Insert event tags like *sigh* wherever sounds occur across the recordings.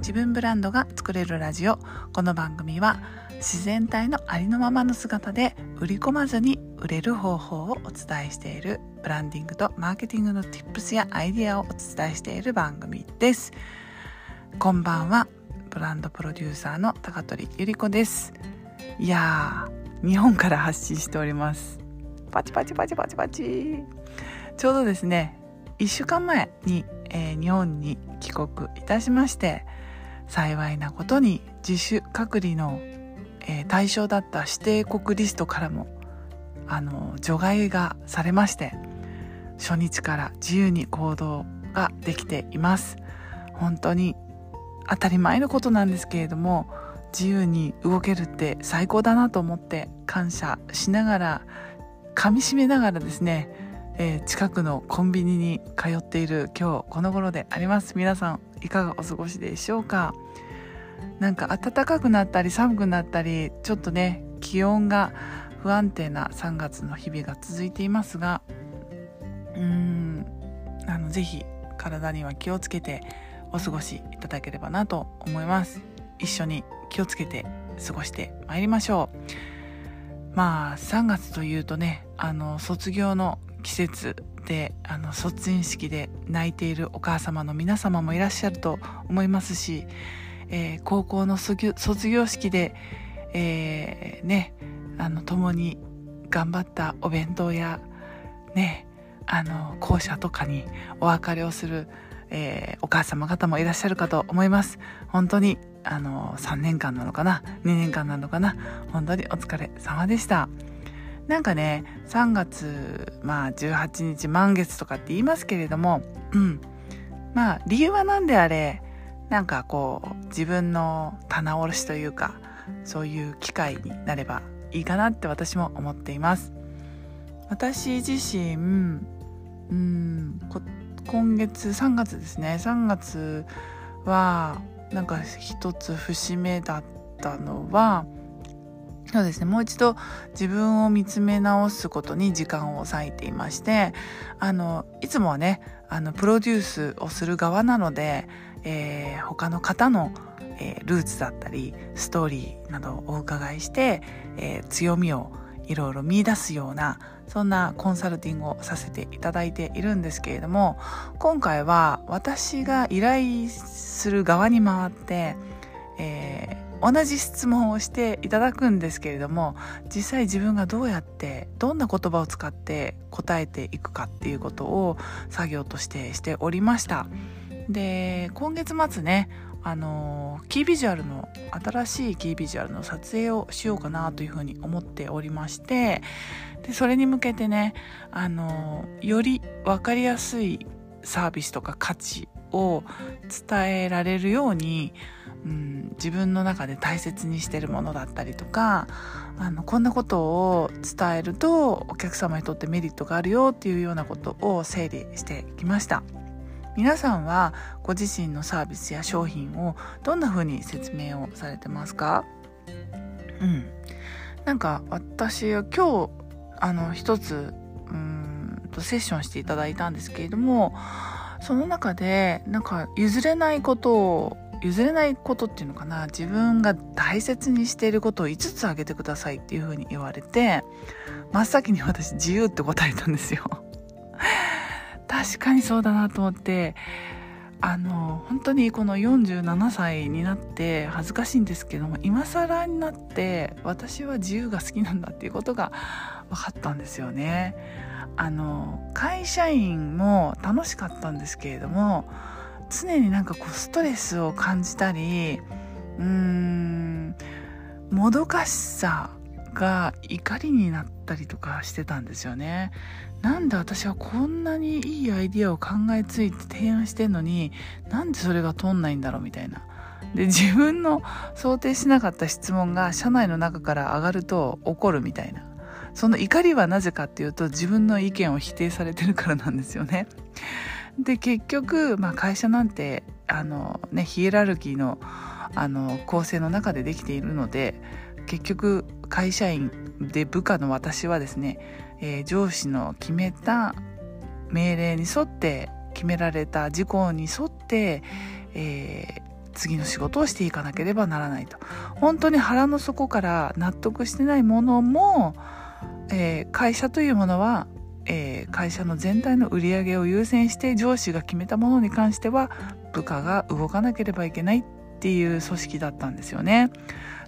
自分ブランドが作れるラジオ。この番組は自然体のありのままの姿で売り込まずに売れる方法をお伝えしているブランディングとマーケティングの Tips やアイディアをお伝えしている番組です。こんばんはブランドプロデューサーの高取ゆり子です。いやー日本から発信しております。パチパチパチパチパチ。ちょうどですね1週間前に、えー、日本に帰国いたしまして幸いなことに自主隔離の、えー、対象だった指定国リストからもあの除外がされまして初日から自由に行動ができています。本当に当たり前のことなんですけれども自由に動けるって最高だなと思って感謝しながら噛みしめながらですね、えー、近くのコンビニに通っている今日この頃であります。皆さんいかがお過ごしでしょうか？なんか暖かくなったり寒くなったりちょっとね気温が不安定な3月の日々が続いていますがうーんあのぜひ体には気をつけてお過ごしいただければなと思います。一緒に気をつけて過ごしてまいりましょう。まあ3月というとねあの卒業の季節であの卒園式で泣いているお母様の皆様もいらっしゃると思いますし、えー、高校の卒業式で、えー、ねあの共に頑張ったお弁当やねあの校舎とかにお別れをする、えー、お母様方もいらっしゃるかと思います。本当にあの3年間なのかな2年間なのかな本当にお疲れ様でした。なんかね3月まあ18日満月とかって言いますけれどもうん。まあ理由は何であれなんかこう自分の棚卸しというかそういう機会になればいいかなって私も思っています。私自身うん今月3月ですね。3月はなんか一つ節目だったのはそうですね。もう一度自分を見つめ直すことに時間を割いていましてあのいつもはねあのプロデュースをする側なので、えー、他の方の、えー、ルーツだったりストーリーなどをお伺いして、えー、強みをいろいろ見出すようなそんなコンサルティングをさせていただいているんですけれども今回は私が依頼する側に回って、えー、同じ質問をしていただくんですけれども実際自分がどうやってどんな言葉を使って答えていくかっていうことを作業としてしておりました。で今月末ねあのキービジュアルの新しいキービジュアルの撮影をしようかなというふうに思っておりましてでそれに向けてねあのより分かりやすいサービスとか価値を伝えられるように、うん、自分の中で大切にしてるものだったりとかあのこんなことを伝えるとお客様にとってメリットがあるよっていうようなことを整理してきました。皆さんはご自身のサービスや商品をどんな風に説明をされてますか？うんなんか私は今日あの一つうんとセッションしていただいたんですけれどもその中でなんか譲れないことを譲れないことっていうのかな自分が大切にしていることを5つ挙げてくださいっていうふうに言われて真っ先に私自由って答えたんですよ *laughs* 確かにそうだなと思ってあの本当にこの47歳になって恥ずかしいんですけども今更になって私は自由が好きなんだっていうことが分かったんですよね。あの会社員も楽しかったんですけれども常になんかこうストレスを感じたりうーんもどかしさが怒りになったりとかしてたんですよね。なんで私はこんなにいいアイディアを考えついて提案してんのになんでそれが通んないんだろうみたいな。で自分の想定しなかった質問が社内の中から上がると怒るみたいな。その怒りはなぜかっていうと自分の意見を否定されてるからなんですよね。で結局、まあ、会社なんてあの、ね、ヒエラルキーのあの構成の中でできているので結局会社員で部下の私はですね、えー、上司の決めた命令に沿って決められた事項に沿って、えー、次の仕事をしていかなければならないと。本当に腹の底から納得してないものも、えー、会社というものは、えー、会社の全体の売り上げを優先して上司が決めたものに関しては部下が動かなければいけないっていう組織だったんですよね。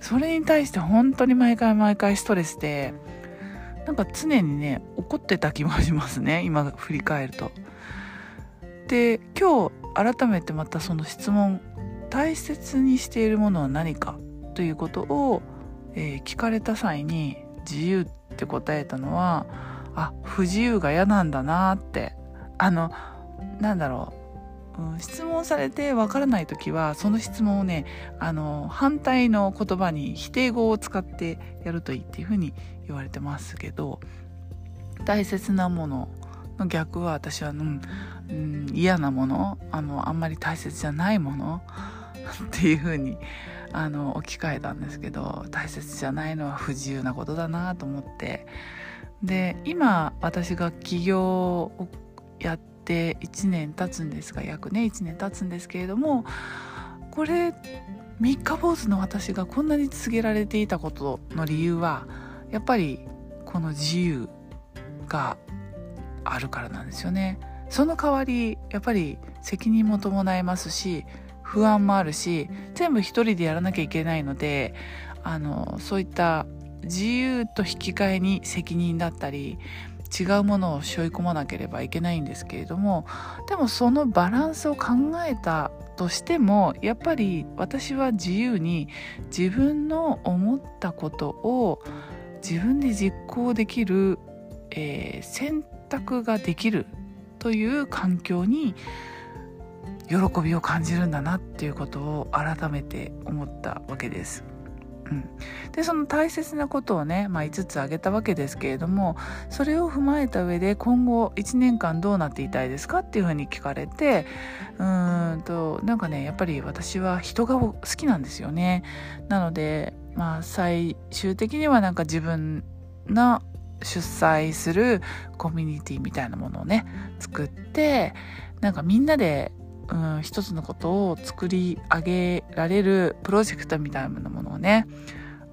それに対して本当に毎回毎回ストレスでなんか常にね怒ってた気もしますね今振り返ると。で今日改めてまたその質問大切にしているものは何かということを、えー、聞かれた際に自由って答えたのはあ不自由が嫌なんだなって。あのなんだろう、うん、質問されてわからない時はその質問をねあの反対の言葉に否定語を使ってやるといいっていうふうに言われてますけど大切なものの逆は私は、うんうん、嫌なものあのあんまり大切じゃないものっていう風にあの置き換えたんですけど大切じゃないのは不自由なことだなと思ってで今私が起業をやって1年経つんですが約ね1年経つんですけれどもこれ三日坊主の私がこんなに続けられていたことの理由はやっぱりこの自由があるからなんですよね。その代わりやっぱり責任も伴いますし不安もあるし全部一人でやらなきゃいけないのであのそういった自由と引き換えに責任だったり違うものを背負い込まなければいけないんですけれどもでもそのバランスを考えたとしてもやっぱり私は自由に自分の思ったことを自分で実行できる、えー、選択ができるという環境に喜びを感じるんだなっていうことを改めて思ったわけです。うん、でその大切なことをね、まあ、5つ挙げたわけですけれどもそれを踏まえた上で今後1年間どうなっていたいですかっていうふうに聞かれてうんとなんかねやっぱり私は人が好きなんですよね。なのでまあ最終的にはなんか自分の主催するコミュニティみたいなものをね作ってなんかみんなで、うん、一つのことを作り上げられるプロジェクトみたいなものをね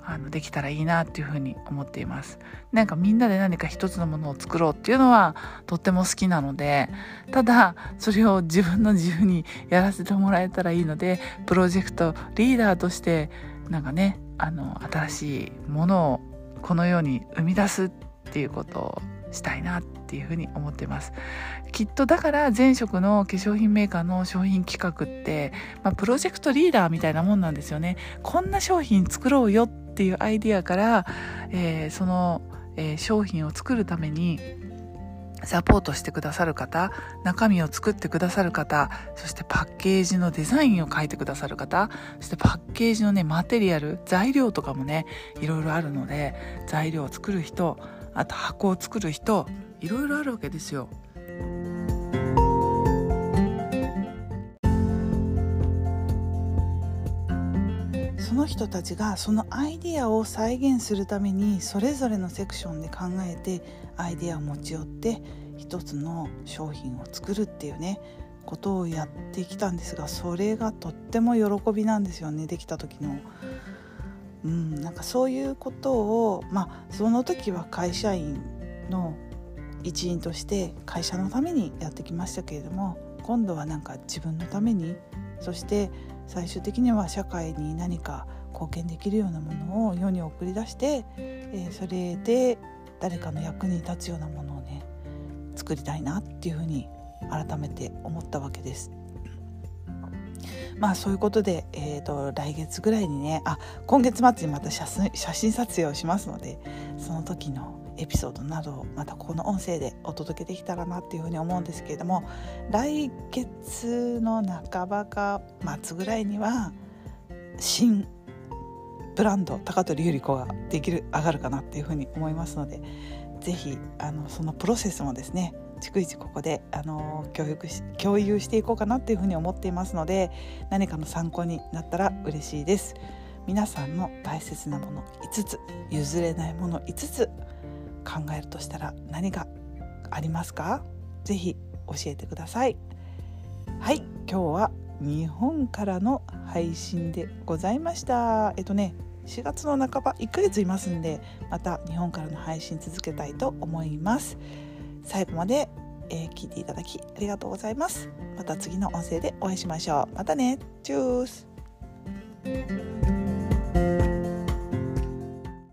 あのできたらいいなっていうふうに思っています。なんかみんなで何か一つのものを作ろうっていうのはとっても好きなのでただそれを自分の自由にやらせてもらえたらいいのでプロジェクトリーダーとしてなんかねあの新しいものをこの世に生み出すっていうことをしたいなっていうふうに思ってます。きっとだから前職の化粧品メーカーの商品企画って、まあ、プロジェクトリーダーみたいなもんなんですよね。こんな商品作ろうよっていうアイディアから、えー、その、えー、商品を作るためにサポートしてくださる方、中身を作ってくださる方、そしてパッケージのデザインを書いてくださる方、そしてパッケージのね、マテリアル、材料とかもね、いろいろあるので、材料を作る人、あと箱を作る人いろいろあるわけですよ。その人たちがそのアイディアを再現するためにそれぞれのセクションで考えてアイディアを持ち寄って一つの商品を作るっていうねことをやってきたんですがそれがとっても喜びなんですよねできた時の。うん、なんかそういうことを、まあ、その時は会社員の一員として会社のためにやってきましたけれども今度はなんか自分のためにそして最終的には社会に何か貢献できるようなものを世に送り出して、えー、それで誰かの役に立つようなものをね作りたいなっていうふうに改めて思ったわけです。まあそういうことで、えーと、来月ぐらいにねあ今月末にまた写真撮影をしますのでその時のエピソードなどをまたここの音声でお届けできたらなっていうふうに思うんですけれども来月の半ばか末ぐらいには新ブランド高取ゆり子ができる上がるかなっていうふうに思いますので是非そのプロセスもですね逐一ここであの教育し共有していこうかなっていうふうに思っていますので何かの参考になったら嬉しいです。皆さんの大切なもの5つ譲れないもの5つ考えるとしたら何がありますか？ぜひ教えてください。はい今日は日本からの配信でございました。えっとね4月の半ば1ヶ月いますんでまた日本からの配信続けたいと思います。最後まで、えー、聞いていただきありがとうございます。また次の音声でお会いしましょう。またね。チュース。